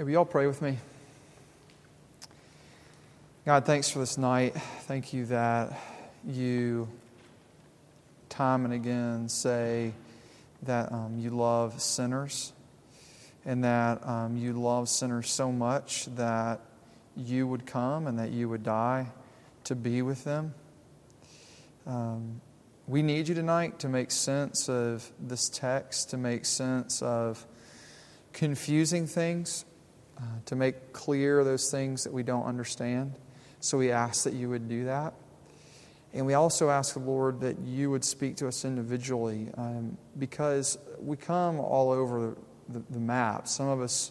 Hey, will y'all pray with me? God, thanks for this night. Thank you that you, time and again, say that um, you love sinners and that um, you love sinners so much that you would come and that you would die to be with them. Um, we need you tonight to make sense of this text, to make sense of confusing things, uh, to make clear those things that we don't understand. So we ask that you would do that. And we also ask the Lord that you would speak to us individually um, because we come all over the, the map. Some of us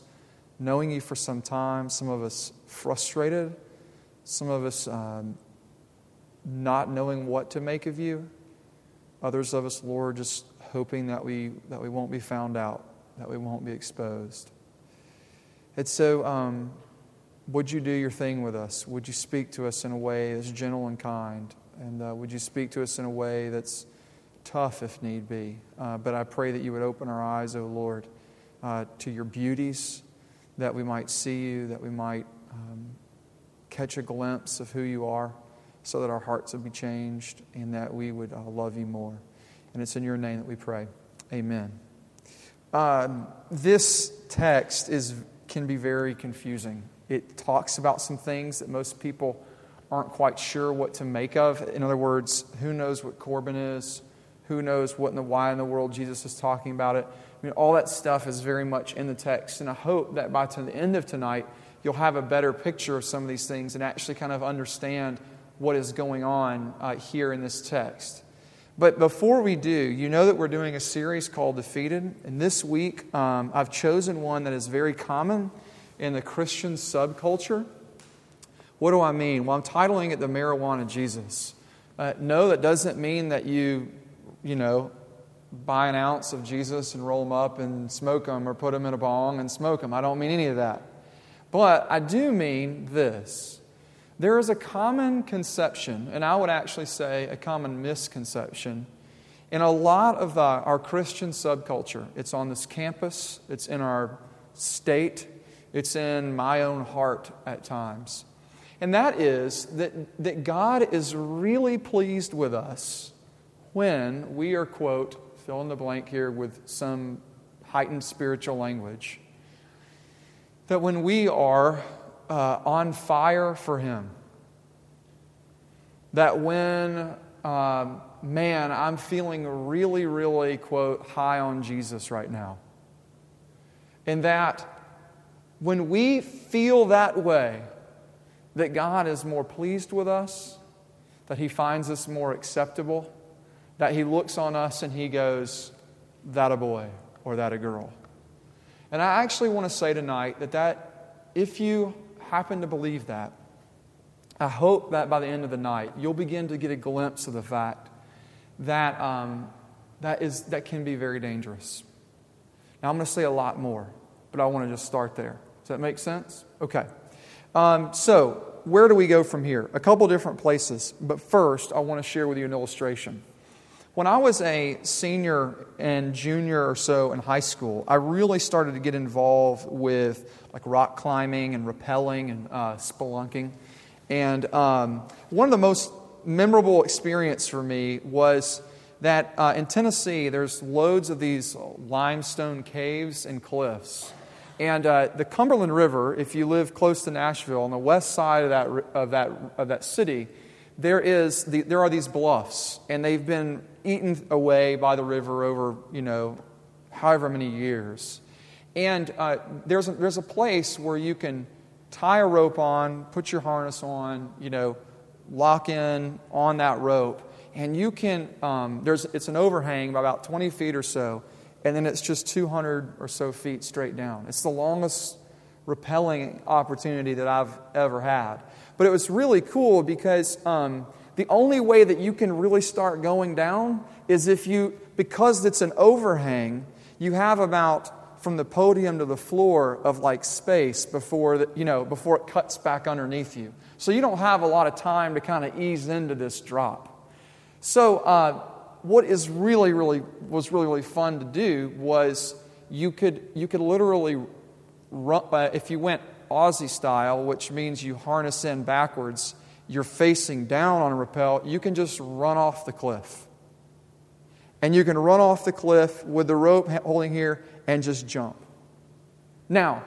knowing you for some time, some of us frustrated, some of us um, not knowing what to make of you, others of us, Lord, just hoping that we, that we won't be found out, that we won't be exposed. And so, um, would you do your thing with us? Would you speak to us in a way that's gentle and kind? And uh, would you speak to us in a way that's tough if need be? Uh, but I pray that you would open our eyes, O oh Lord, uh, to your beauties, that we might see you, that we might um, catch a glimpse of who you are, so that our hearts would be changed and that we would uh, love you more. And it's in your name that we pray. Amen. Um, this text is, can be very confusing. It talks about some things that most people aren't quite sure what to make of. In other words, who knows what Corban is? Who knows what in the why in the world Jesus is talking about it? I mean, all that stuff is very much in the text, and I hope that by the end of tonight, you'll have a better picture of some of these things and actually kind of understand what is going on uh, here in this text. But before we do, you know that we're doing a series called Defeated, and this week um, I've chosen one that is very common in the Christian subculture. What do I mean? Well, I'm titling it The Marijuana Jesus. Uh, no, that doesn't mean that you, you know, buy an ounce of Jesus and roll them up and smoke them or put them in a bong and smoke them. I don't mean any of that. But I do mean this. There is a common conception, and I would actually say a common misconception, in a lot of the, our Christian subculture. It's on this campus, it's in our state, it's in my own heart at times. And that is that, that God is really pleased with us when we are, quote, fill in the blank here with some heightened spiritual language, that when we are uh, on fire for Him, that when, um, man, I'm feeling really, really, quote, high on Jesus right now, and that when we feel that way, that God is more pleased with us, that He finds us more acceptable, that He looks on us and He goes, that a boy or that a girl. And I actually want to say tonight that, that if you happen to believe that, I hope that by the end of the night, you'll begin to get a glimpse of the fact that um, that, is, that can be very dangerous. Now, I'm going to say a lot more, but I want to just start there. Does that make sense? Okay. Um, so, where do we go from here? A couple different places. But first, I want to share with you an illustration. When I was a senior and junior or so in high school, I really started to get involved with like rock climbing and rappelling and uh, spelunking. And um, one of the most memorable experience for me was that uh, in Tennessee, there's loads of these limestone caves and cliffs. And uh, the Cumberland River, if you live close to Nashville, on the west side of that, of that, of that city, there, is the, there are these bluffs, and they've been eaten away by the river over, you know, however many years. And uh, there's, a, there's a place where you can tie a rope on, put your harness on, you know, lock in on that rope, and you can, um, there's, it's an overhang by about 20 feet or so, and then it's just 200 or so feet straight down. It's the longest rappelling opportunity that I've ever had. But it was really cool because um, the only way that you can really start going down is if you, because it's an overhang, you have about from the podium to the floor of like space before the, you know before it cuts back underneath you. So you don't have a lot of time to kind of ease into this drop. So uh, what is really, really was really, really fun to do was you could you could literally run, uh, if you went Aussie style, which means you harness in backwards, you're facing down on a rappel, you can just run off the cliff. And you can run off the cliff with the rope holding here and just jump. Now,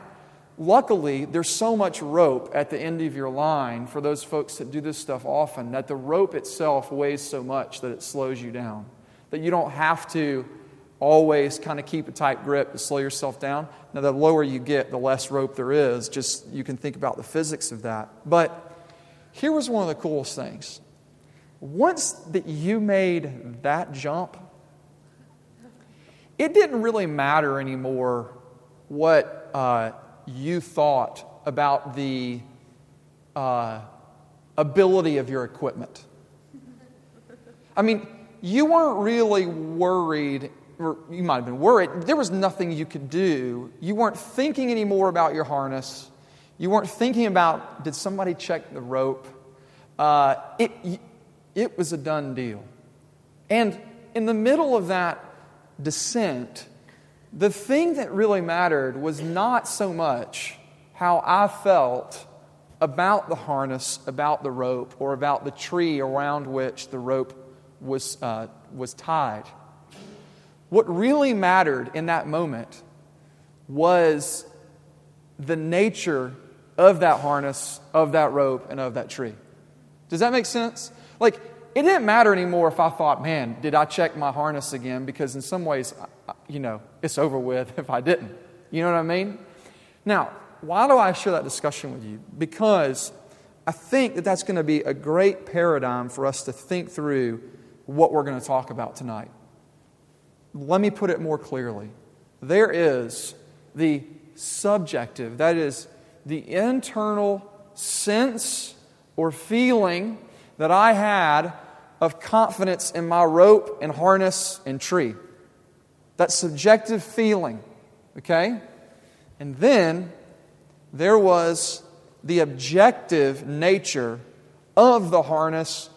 luckily, there's so much rope at the end of your line for those folks that do this stuff often that the rope itself weighs so much that it slows you down. That you don't have to always kind of keep a tight grip to slow yourself down. Now, the lower you get, the less rope there is. Just you can think about the physics of that. But here was one of the coolest things. Once that you made that jump, it didn't really matter anymore what uh, you thought about the uh, ability of your equipment. I mean, you weren't really worried, you might have been worried. There was nothing you could do. You weren't thinking anymore about your harness. You weren't thinking about, did somebody check the rope? Uh, it, it was a done deal. And in the middle of that descent, the thing that really mattered was not so much how I felt about the harness, about the rope, or about the tree around which the rope was, uh, was tied. What really mattered in that moment was the nature of that harness, of that rope, and of that tree. Does that make sense? Like, it didn't matter anymore if I thought, man, did I check my harness again? Because in some ways, you know, it's over with if I didn't. You know what I mean? Now, why do I share that discussion with you? Because I think that that's going to be a great paradigm for us to think through what we're going to talk about tonight. Let me put it more clearly. There is the subjective, that is, the internal sense or feeling that I had of confidence in my rope and harness and tree. That subjective feeling, okay? And then there was the objective nature of the harness,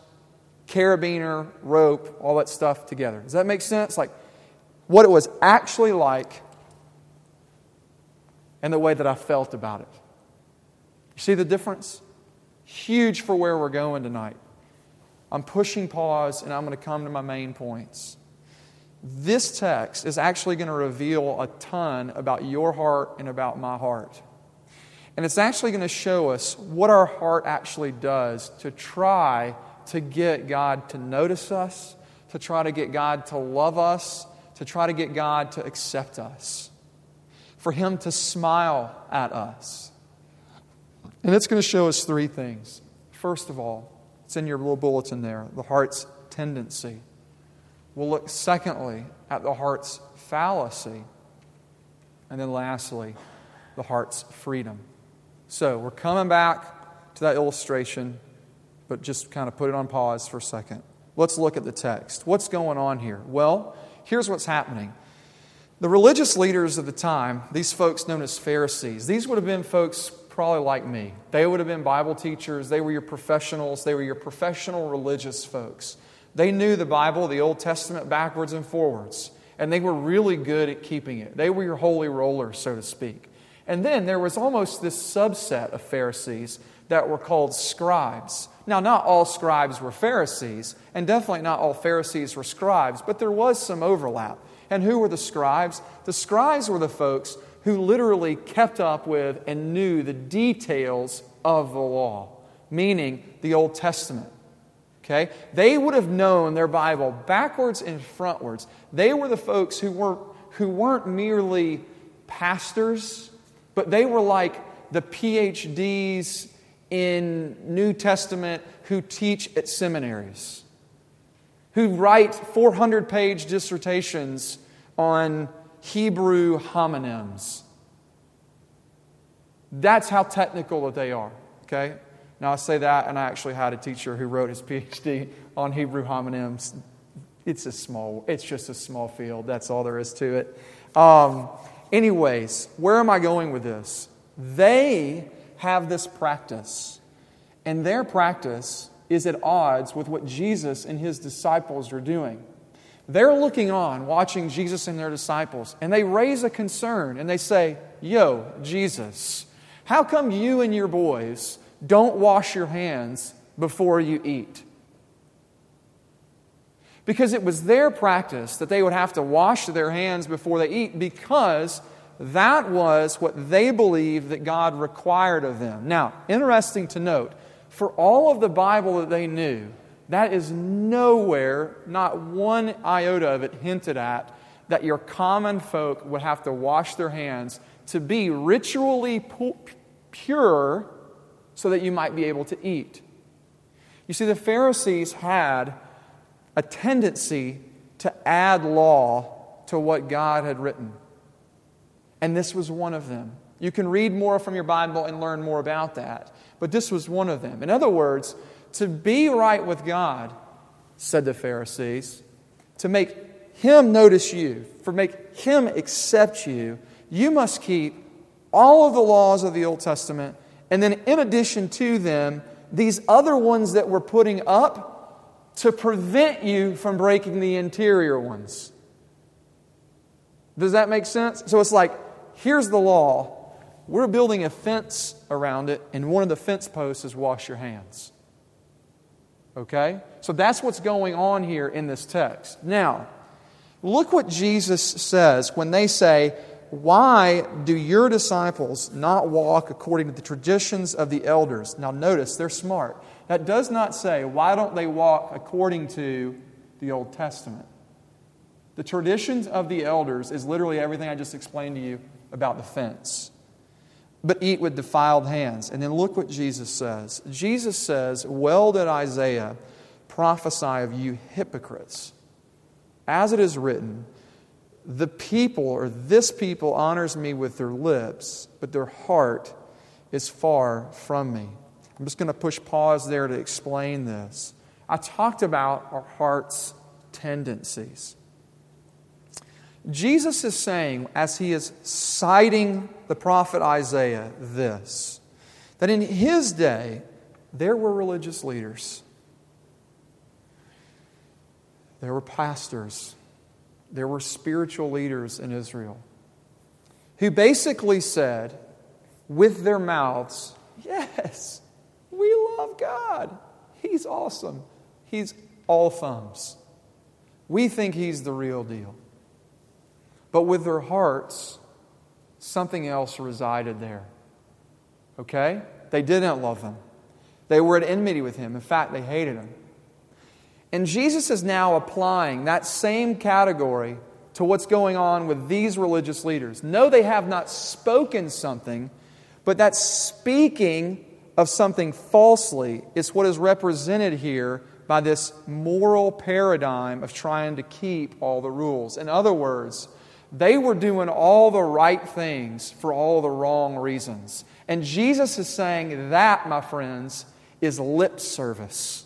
carabiner, rope, all that stuff together. Does that make sense? Like what it was actually like and the way that I felt about it. You see the difference? Huge for where we're going tonight. I'm pushing pause and I'm going to come to my main points. This text is actually going to reveal a ton about your heart and about my heart. And it's actually going to show us what our heart actually does to try to get God to notice us, to try to get God to love us, to try to get God to accept us, for Him to smile at us. And it's going to show us three things. First of all, it's in your little bulletin there the heart's tendency. We'll look, secondly, at the heart's fallacy. And then lastly, the heart's freedom. So we're coming back to that illustration, but just kind of put it on pause for a second. Let's look at the text. What's going on here? Well, here's what's happening. The religious leaders of the time, these folks known as Pharisees, these would have been folks probably like me. They would have been Bible teachers, they were your professionals, they were your professional religious folks. They knew the Bible, the Old Testament, backwards and forwards, and they were really good at keeping it. They were your holy rollers, so to speak. And then there was almost this subset of Pharisees that were called scribes. Now, not all scribes were Pharisees, and definitely not all Pharisees were scribes, but there was some overlap. And who were the scribes? The scribes were the folks who literally kept up with and knew the details of the law, meaning the Old Testament. Okay? They would have known their Bible backwards and frontwards. They were the folks who weren't, who weren't merely pastors, but they were like the PhDs in New Testament who teach at seminaries, who write 400 page dissertations on Hebrew homonyms. That's how technical that they are, okay? Now, I say that, and I actually had a teacher who wrote his PhD on Hebrew homonyms. It's a small, it's just a small field. That's all there is to it. Um, anyways, where am I going with this? They have this practice, and their practice is at odds with what Jesus and his disciples are doing. They're looking on, watching Jesus and their disciples, and they raise a concern and they say, Yo, Jesus, how come you and your boys don't wash your hands before you eat? Because it was their practice that they would have to wash their hands before they eat because that was what they believed that God required of them. Now, interesting to note, for all of the Bible that they knew, that is nowhere, not one iota of it hinted at, that your common folk would have to wash their hands to be ritually pu- pure so that you might be able to eat. You see, the Pharisees had a tendency to add law to what God had written. And this was one of them. You can read more from your Bible and learn more about that. But this was one of them. In other words, to be right with God, said the Pharisees, to make Him notice you, for make Him accept you, you must keep all of the laws of the Old Testament, and then in addition to them, these other ones that we're putting up to prevent you from breaking the interior ones. Does that make sense? So it's like, here's the law. We're building a fence around it, and one of the fence posts is wash your hands. Okay? So that's what's going on here in this text. Now, look what Jesus says when they say, Why do your disciples not walk according to the traditions of the elders? Now, notice, they're smart. That does not say, Why don't they walk according to the Old Testament? The traditions of the elders is literally everything I just explained to you about the fence but eat with defiled hands. And then look what Jesus says. Jesus says, Well did Isaiah prophesy of you hypocrites. As it is written, the people or this people honors me with their lips, but their heart is far from me. I'm just going to push pause there to explain this. I talked about our heart's tendencies. Jesus is saying, as he is citing the prophet Isaiah, this that in his day, there were religious leaders, there were pastors, there were spiritual leaders in Israel who basically said with their mouths, Yes, we love God. He's awesome. He's all thumbs. We think He's the real deal. But with their hearts, something else resided there. Okay? They didn't love him. They were at enmity with him. In fact, they hated him. And Jesus is now applying that same category to what's going on with these religious leaders. No, they have not spoken something, but that speaking of something falsely is what is represented here by this moral paradigm of trying to keep all the rules. In other words, they were doing all the right things for all the wrong reasons. And Jesus is saying that, my friends, is lip service.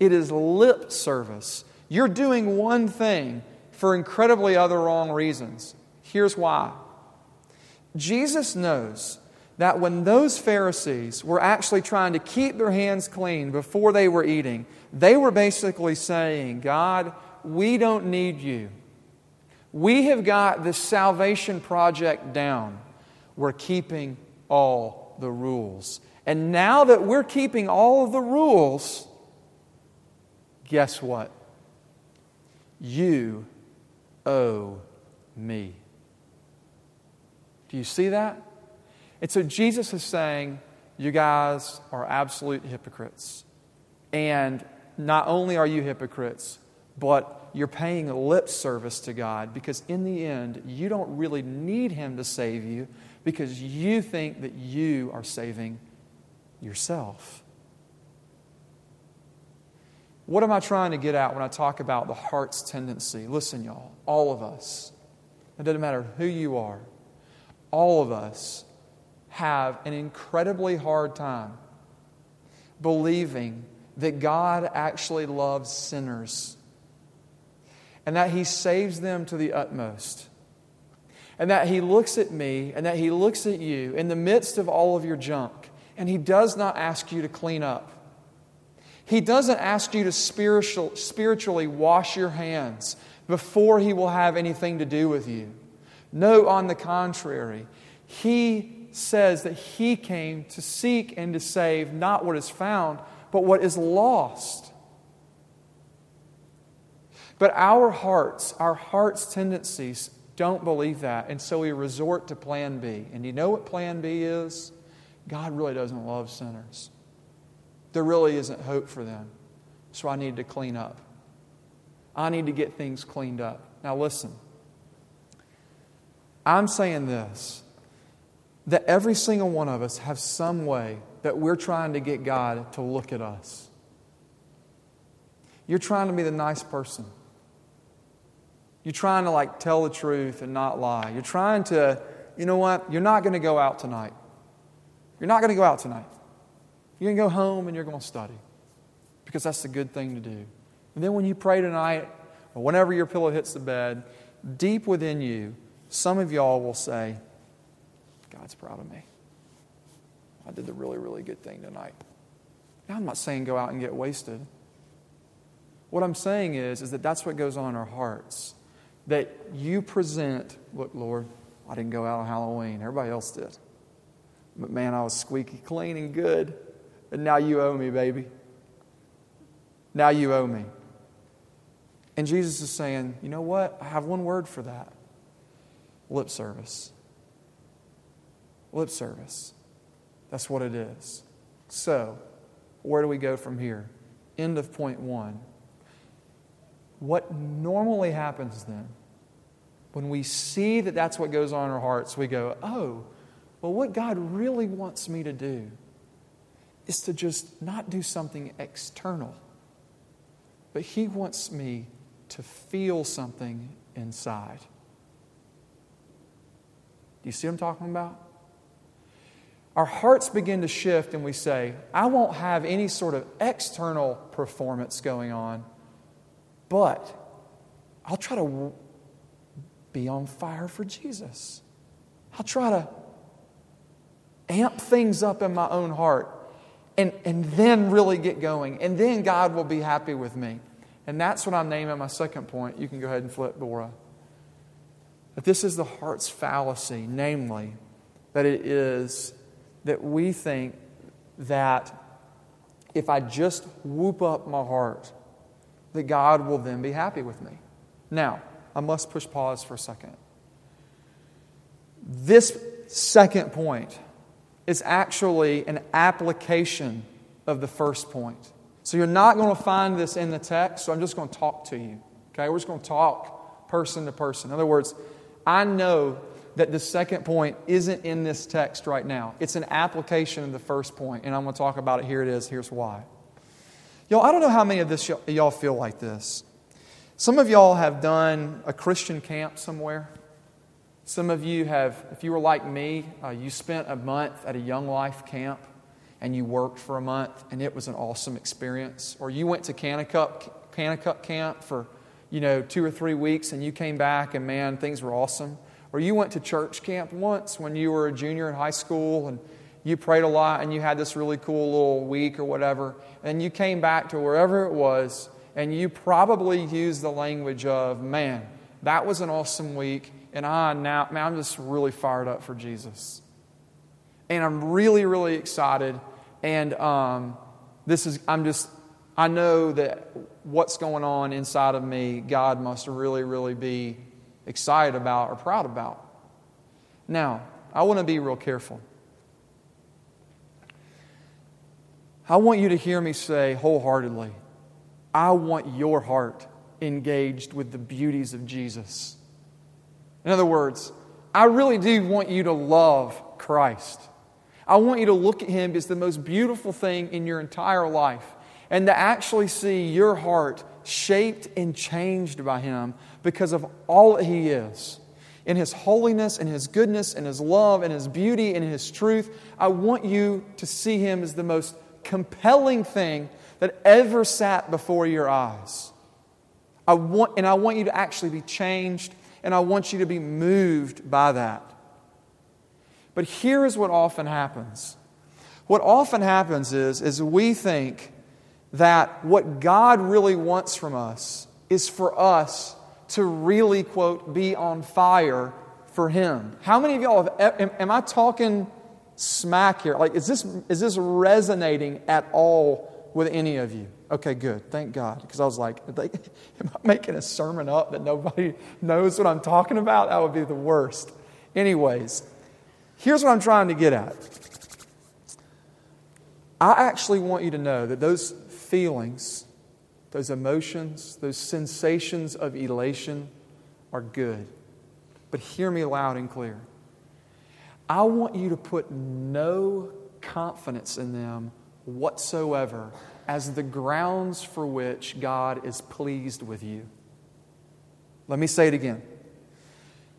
It is lip service. You're doing one thing for incredibly other wrong reasons. Here's why Jesus knows that when those Pharisees were actually trying to keep their hands clean before they were eating, they were basically saying, God, we don't need you. We have got the salvation project down. We're keeping all the rules. And now that we're keeping all of the rules, guess what? You owe me. Do you see that? And so Jesus is saying, You guys are absolute hypocrites. And not only are you hypocrites, but you're paying lip service to God because in the end, you don't really need Him to save you because you think that you are saving yourself. What am I trying to get at when I talk about the heart's tendency? Listen, y'all, all of us, it doesn't matter who you are, all of us have an incredibly hard time believing that God actually loves sinners and that He saves them to the utmost. And that He looks at me and that He looks at you in the midst of all of your junk, and He does not ask you to clean up. He doesn't ask you to spiritual, spiritually wash your hands before He will have anything to do with you. No, on the contrary, He says that He came to seek and to save not what is found, but what is lost. But our hearts, our heart's tendencies don't believe that, and so we resort to plan B. And you know what plan B is? God really doesn't love sinners. There really isn't hope for them. So I need to clean up. I need to get things cleaned up. Now, listen. I'm saying this that every single one of us have some way that we're trying to get God to look at us. You're trying to be the nice person. You're trying to like tell the truth and not lie. You're trying to, you know what? You're not going to go out tonight. You're not going to go out tonight. You're going to go home and you're going to study because that's the good thing to do. And then when you pray tonight, or whenever your pillow hits the bed, deep within you, some of y'all will say, God's proud of me. I did the really, really good thing tonight. Now, I'm not saying go out and get wasted. What I'm saying is, is that that's what goes on in our hearts that you present, look, Lord, I didn't go out on Halloween. Everybody else did. But man, I was squeaky clean and good. And now you owe me, baby. Now you owe me. And Jesus is saying, you know what? I have one word for that lip service. Lip service. That's what it is. So, where do we go from here? End of point one. What normally happens then, when we see that that's what goes on in our hearts, we go, oh, well, what God really wants me to do is to just not do something external, but He wants me to feel something inside. Do you see what I'm talking about? Our hearts begin to shift and we say, I won't have any sort of external performance going on. But I'll try to be on fire for Jesus. I'll try to amp things up in my own heart and, and then really get going. And then God will be happy with me. And that's what I'm naming my second point. You can go ahead and flip, Bora. That this is the heart's fallacy, namely, that it is that we think that if I just whoop up my heart, that God will then be happy with me. Now, I must push pause for a second. This second point is actually an application of the first point. So you're not going to find this in the text, so I'm just going to talk to you. Okay? We're just going to talk person to person. In other words, I know that the second point isn't in this text right now. It's an application of the first point, and I'm going to talk about it. Here it is. Here's why. Y'all, I don't know how many of this y'all feel like this. Some of y'all have done a Christian camp somewhere. Some of you have, if you were like me, uh, you spent a month at a Young Life camp and you worked for a month and it was an awesome experience. Or you went to Kanakuk, Kanakuk camp for, you know, two or three weeks and you came back and man, things were awesome. Or you went to church camp once when you were a junior in high school and you prayed a lot and you had this really cool little week or whatever, and you came back to wherever it was, and you probably used the language of, man, that was an awesome week, and I now, man, I'm just really fired up for Jesus. And I'm really, really excited, and um, this is, I'm just, I know that what's going on inside of me, God must really, really be excited about or proud about. Now, I want to be real careful. I want you to hear me say wholeheartedly, I want your heart engaged with the beauties of Jesus. In other words, I really do want you to love Christ. I want you to look at Him as the most beautiful thing in your entire life and to actually see your heart shaped and changed by Him because of all that He is. In His holiness and His goodness and His love and His beauty and His truth, I want you to see Him as the most compelling thing that ever sat before your eyes. I want, and I want you to actually be changed, and I want you to be moved by that. But here is what often happens. What often happens is, is we think that what God really wants from us is for us to really, quote, be on fire for Him. How many of y'all have, am, am I talking smack here? Like, is this, is this resonating at all with any of you? Okay, good. Thank God. Because I was like, am I making a sermon up that nobody knows what I'm talking about? That would be the worst. Anyways, here's what I'm trying to get at. I actually want you to know that those feelings, those emotions, those sensations of elation are good. But hear me loud and clear. I want you to put no confidence in them whatsoever as the grounds for which God is pleased with you. Let me say it again.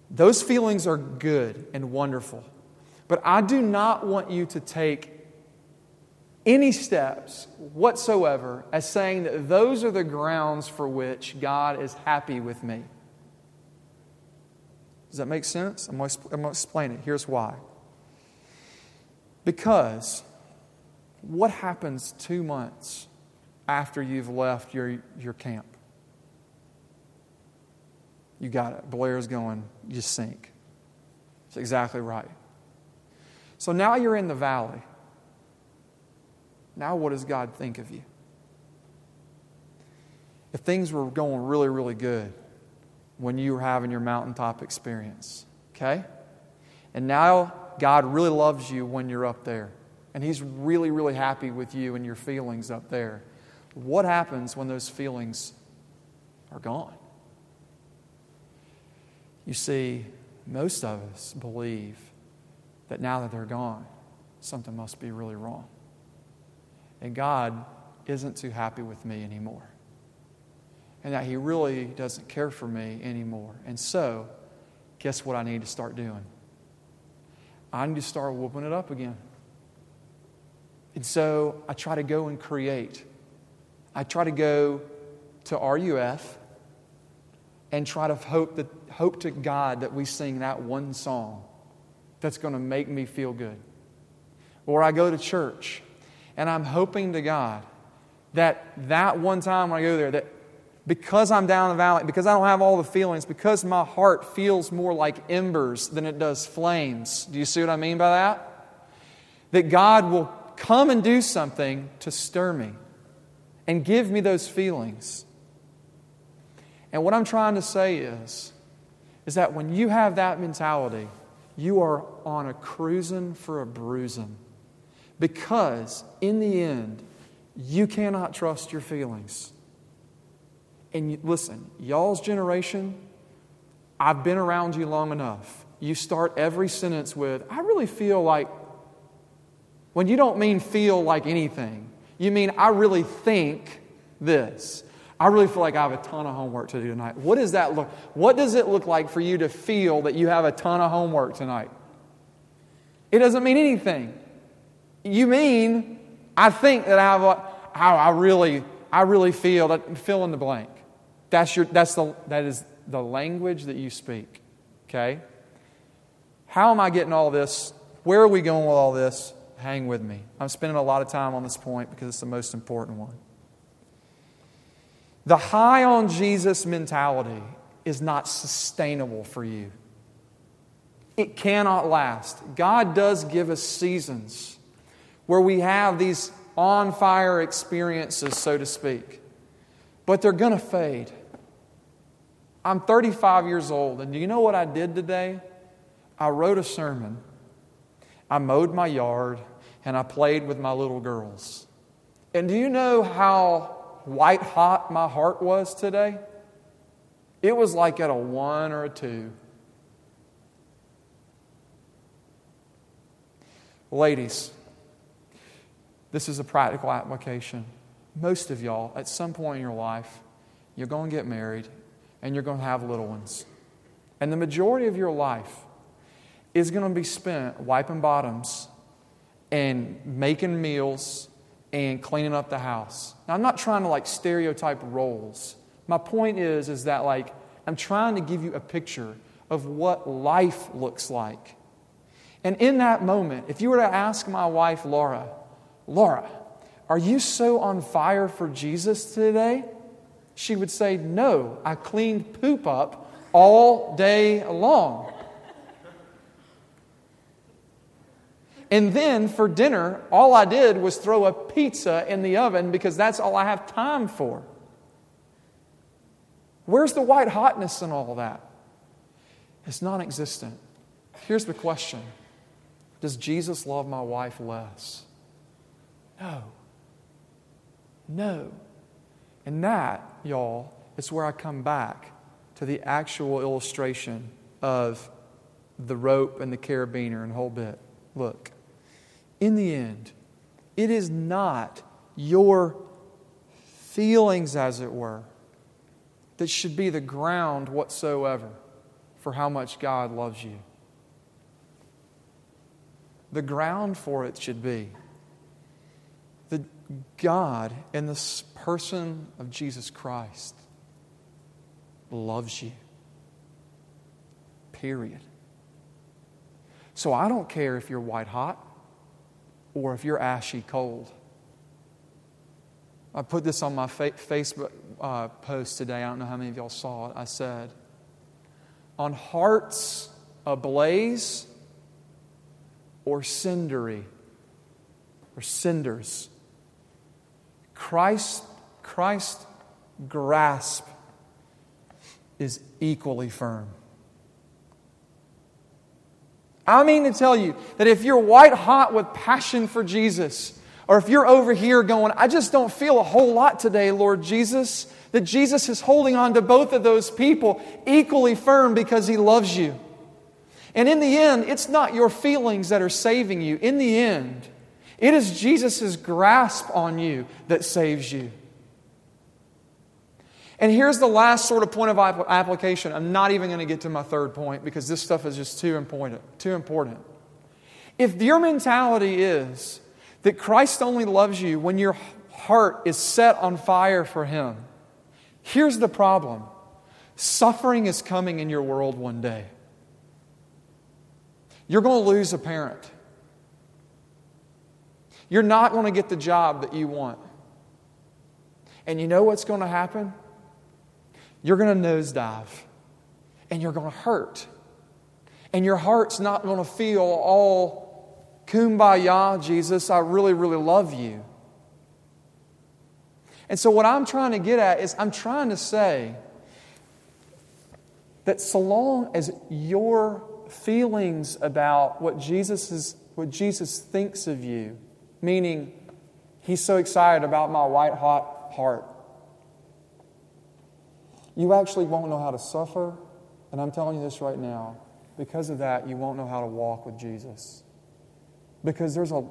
Those feelings are good and wonderful, but I do not want you to take any steps whatsoever as saying that those are the grounds for which God is happy with me. Does that make sense? I'm going to explain it. Here's why. Because what happens two months after you've left your, your camp? You got it. Blair's going, you sink. That's exactly right. So now you're in the valley. Now, what does God think of you? If things were going really, really good when you were having your mountaintop experience, okay? And now God really loves you when you're up there. And He's really, really happy with you and your feelings up there. What happens when those feelings are gone? You see, most of us believe that now that they're gone, something must be really wrong. And God isn't too happy with me anymore. And that He really doesn't care for me anymore. And so, guess what I need to start doing? I need to start whooping it up again. And so I try to go and create. I try to go to RUF and try to hope, that, hope to God that we sing that one song that's going to make me feel good. Or I go to church and I'm hoping to God that that one time when I go there, that because I'm down the valley, because I don't have all the feelings, because my heart feels more like embers than it does flames. Do you see what I mean by that? That God will come and do something to stir me and give me those feelings. And what I'm trying to say is, is that when you have that mentality, you are on a cruising for a bruising. Because in the end, you cannot trust your feelings. And listen, y'all's generation, I've been around you long enough. You start every sentence with, I really feel like, when you don't mean feel like anything, you mean, I really think this. I really feel like I have a ton of homework to do tonight. What does that look? What does it look like for you to feel that you have a ton of homework tonight? It doesn't mean anything. You mean, I think that I have a, how I really, I really feel that fill in the blank. That's your that's the that is the language that you speak. Okay? How am I getting all this? Where are we going with all this? Hang with me. I'm spending a lot of time on this point because it's the most important one. The high on Jesus mentality is not sustainable for you. It cannot last. God does give us seasons where we have these on fire experiences, so to speak. But they're going to fade. I'm 35 years old, and do you know what I did today? I wrote a sermon. I mowed my yard, and I played with my little girls. And do you know how white hot my heart was today? It was like at a one or a two. Ladies, this is a practical application. Most of y'all, at some point in your life, you're going to get married and you're going to have little ones. And the majority of your life is going to be spent wiping bottoms and making meals and cleaning up the house. Now, I'm not trying to like stereotype roles. My point is, is that like I'm trying to give you a picture of what life looks like. And in that moment, if you were to ask my wife, Laura, Laura, Are you so on fire for Jesus today? She would say, No, I cleaned poop up all day long. And then for dinner, all I did was throw a pizza in the oven because that's all I have time for. Where's the white hotness in all that? It's non existent. Here's the question Does Jesus love my wife less? No. No. And that, y'all, is where I come back to the actual illustration of the rope and the carabiner and the whole bit. Look, in the end, it is not your feelings, as it were, that should be the ground whatsoever for how much God loves you. The ground for it should be that God, in the person of Jesus Christ, loves you. Period. So I don't care if you're white hot or if you're ashy cold. I put this on my fa- Facebook uh, post today. I don't know how many of y'all saw it. I said, On hearts ablaze or cindery or cinders, Christ, Christ grasp is equally firm. I mean to tell you that if you're white hot with passion for Jesus, or if you're over here going, I just don't feel a whole lot today, Lord Jesus, that Jesus is holding on to both of those people equally firm because he loves you. And in the end, it's not your feelings that are saving you. In the end, it is Jesus' grasp on you that saves you. And here's the last sort of point of application. I'm not even going to get to my third point because this stuff is just too important. Too important. If your mentality is that Christ only loves you when your heart is set on fire for Him, here's the problem suffering is coming in your world one day. You're going to lose a parent. You're not going to get the job that you want. And you know what's going to happen? you're going to nosedive and you're going to hurt. And your heart's not going to feel all kumbaya, Jesus, I really, really love you. And so, what I'm trying to get at is, I'm trying to say that so long as your feelings about what Jesus, is, what Jesus thinks of you, meaning, he's so excited about my white hot heart, you actually won't know how to suffer. And I'm telling you this right now. Because of that, you won't know how to walk with Jesus. Because there's a,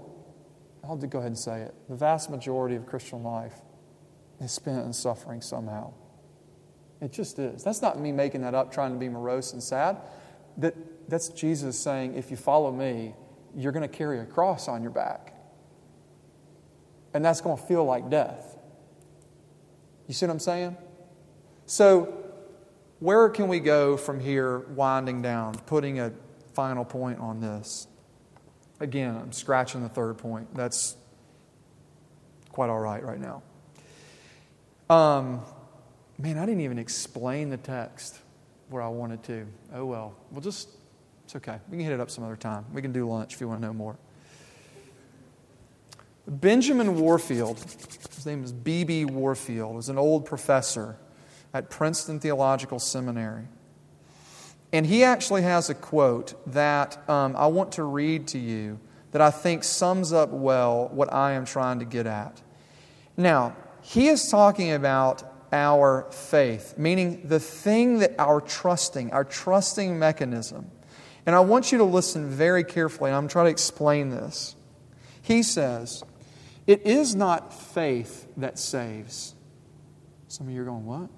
I'll go ahead and say it, the vast majority of Christian life is spent in suffering somehow. It just is. That's not me making that up, trying to be morose and sad. That, that's Jesus saying, if you follow me, you're going to carry a cross on your back. And that's going to feel like death. You see what I'm saying? So, where can we go from here, winding down, putting a final point on this? Again, I'm scratching the third point. That's quite all right right now. Um, man, I didn't even explain the text where I wanted to. Oh well. We'll just, it's okay. We can hit it up some other time. We can do lunch if you want to know more. Benjamin Warfield, his name is B.B. Warfield, was an old professor at Princeton Theological Seminary. And he actually has a quote that um, I want to read to you that I think sums up well what I am trying to get at. Now, he is talking about our faith, meaning the thing that our trusting, our trusting mechanism. And I want you to listen very carefully, and I'm trying to explain this. He says, It is not faith that saves. Some of you are going, What?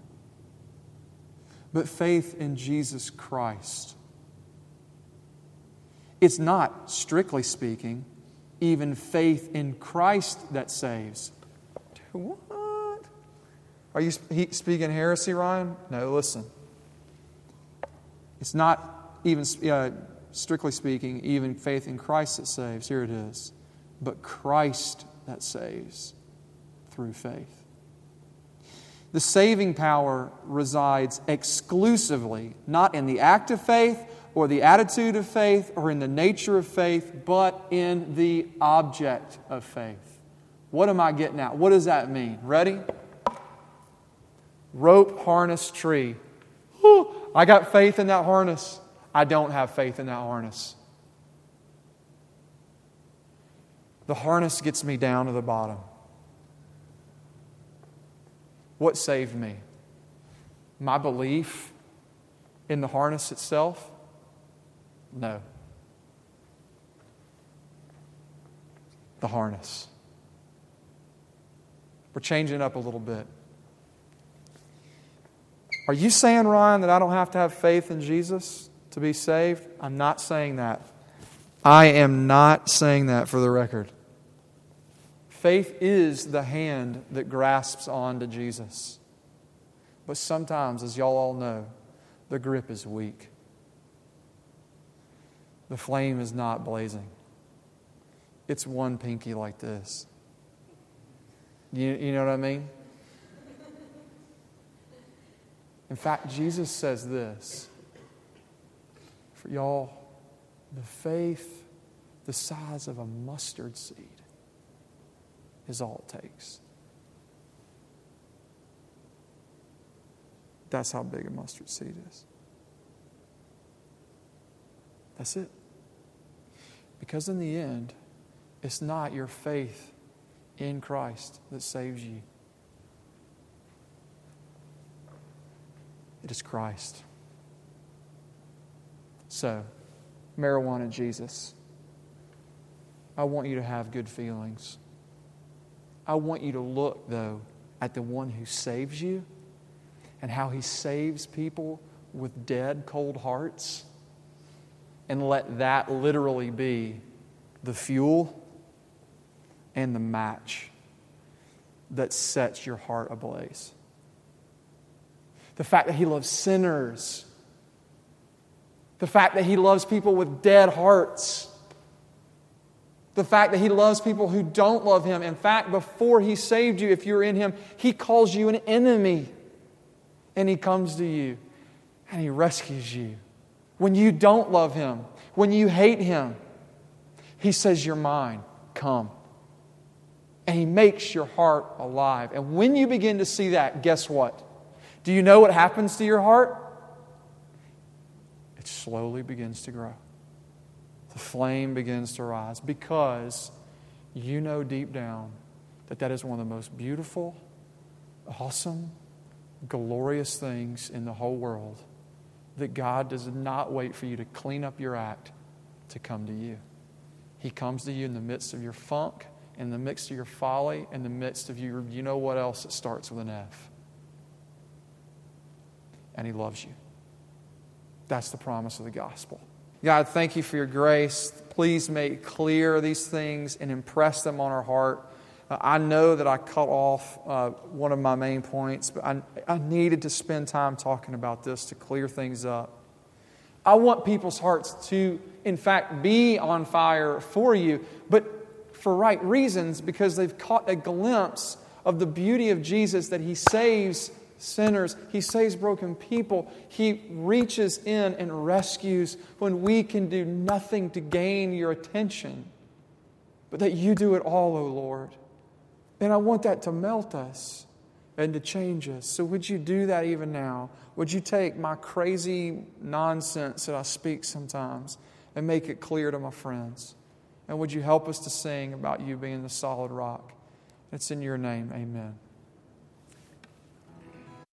but faith in Jesus Christ. It's not, strictly speaking, even faith in Christ that saves. What? Are you speaking heresy, Ryan? No, listen. It's not even, uh, strictly speaking, even faith in Christ that saves. Here it is. But Christ that saves. through faith. The saving power resides exclusively not in the act of faith or the attitude of faith or in the nature of faith, but in the object of faith. What am I getting at? What does that mean? Ready? Rope, harness, tree. I got faith in that harness. I don't have faith in that harness. The harness gets me down to the bottom. What saved me? My belief in the harness itself? No. The harness. We're changing up a little bit. Are you saying, Ryan, that I don't have to have faith in Jesus to be saved? I'm not saying that. I am not saying that for the record. Faith is the hand that grasps on to Jesus. But sometimes, as y'all all know, the grip is weak. The flame is not blazing. It's one pinky like this. You, you know what I mean? In fact, Jesus says this for y'all, the faith the size of a mustard seed is all it takes. That's how big a mustard seed is. That's it. Because in the end, it's not your faith in Christ that saves you, it is Christ. So, marijuana Jesus, I want you to have good feelings. I want you to look, though, at the one who saves you and how he saves people with dead, cold hearts. And let that literally be the fuel and the match that sets your heart ablaze. The fact that he loves sinners, the fact that he loves people with dead hearts the fact that He loves people who don't love Him. In fact, before He saved you, if you're in Him, He calls you an enemy. And He comes to you and He rescues you. When you don't love Him, when you hate Him, He says, You're mine. Come. And He makes your heart alive. And when you begin to see that, guess what? Do you know what happens to your heart? It slowly begins to grow the flame begins to rise because you know deep down that that is one of the most beautiful, awesome, glorious things in the whole world. That God does not wait for you to clean up your act to come to you. He comes to you in the midst of your funk, in the midst of your folly, in the midst of your, you know what else that starts with an F. And He loves you. That's the promise of the gospel. God, thank you for your grace. Please make clear these things and impress them on our heart. Uh, I know that I cut off uh, one of my main points, but I, I needed to spend time talking about this to clear things up. I want people's hearts to, in fact, be on fire for you, but for right reasons because they've caught a glimpse of the beauty of Jesus that He saves sinners. He saves broken people. He reaches in and rescues when we can do nothing to gain your attention, but that you do it all, O oh Lord. And I want that to melt us and to change us. So, would you do that even now? Would you take my crazy nonsense that I speak sometimes and make it clear to my friends? And would you help us to sing about you being the solid rock? It's in your name. Amen.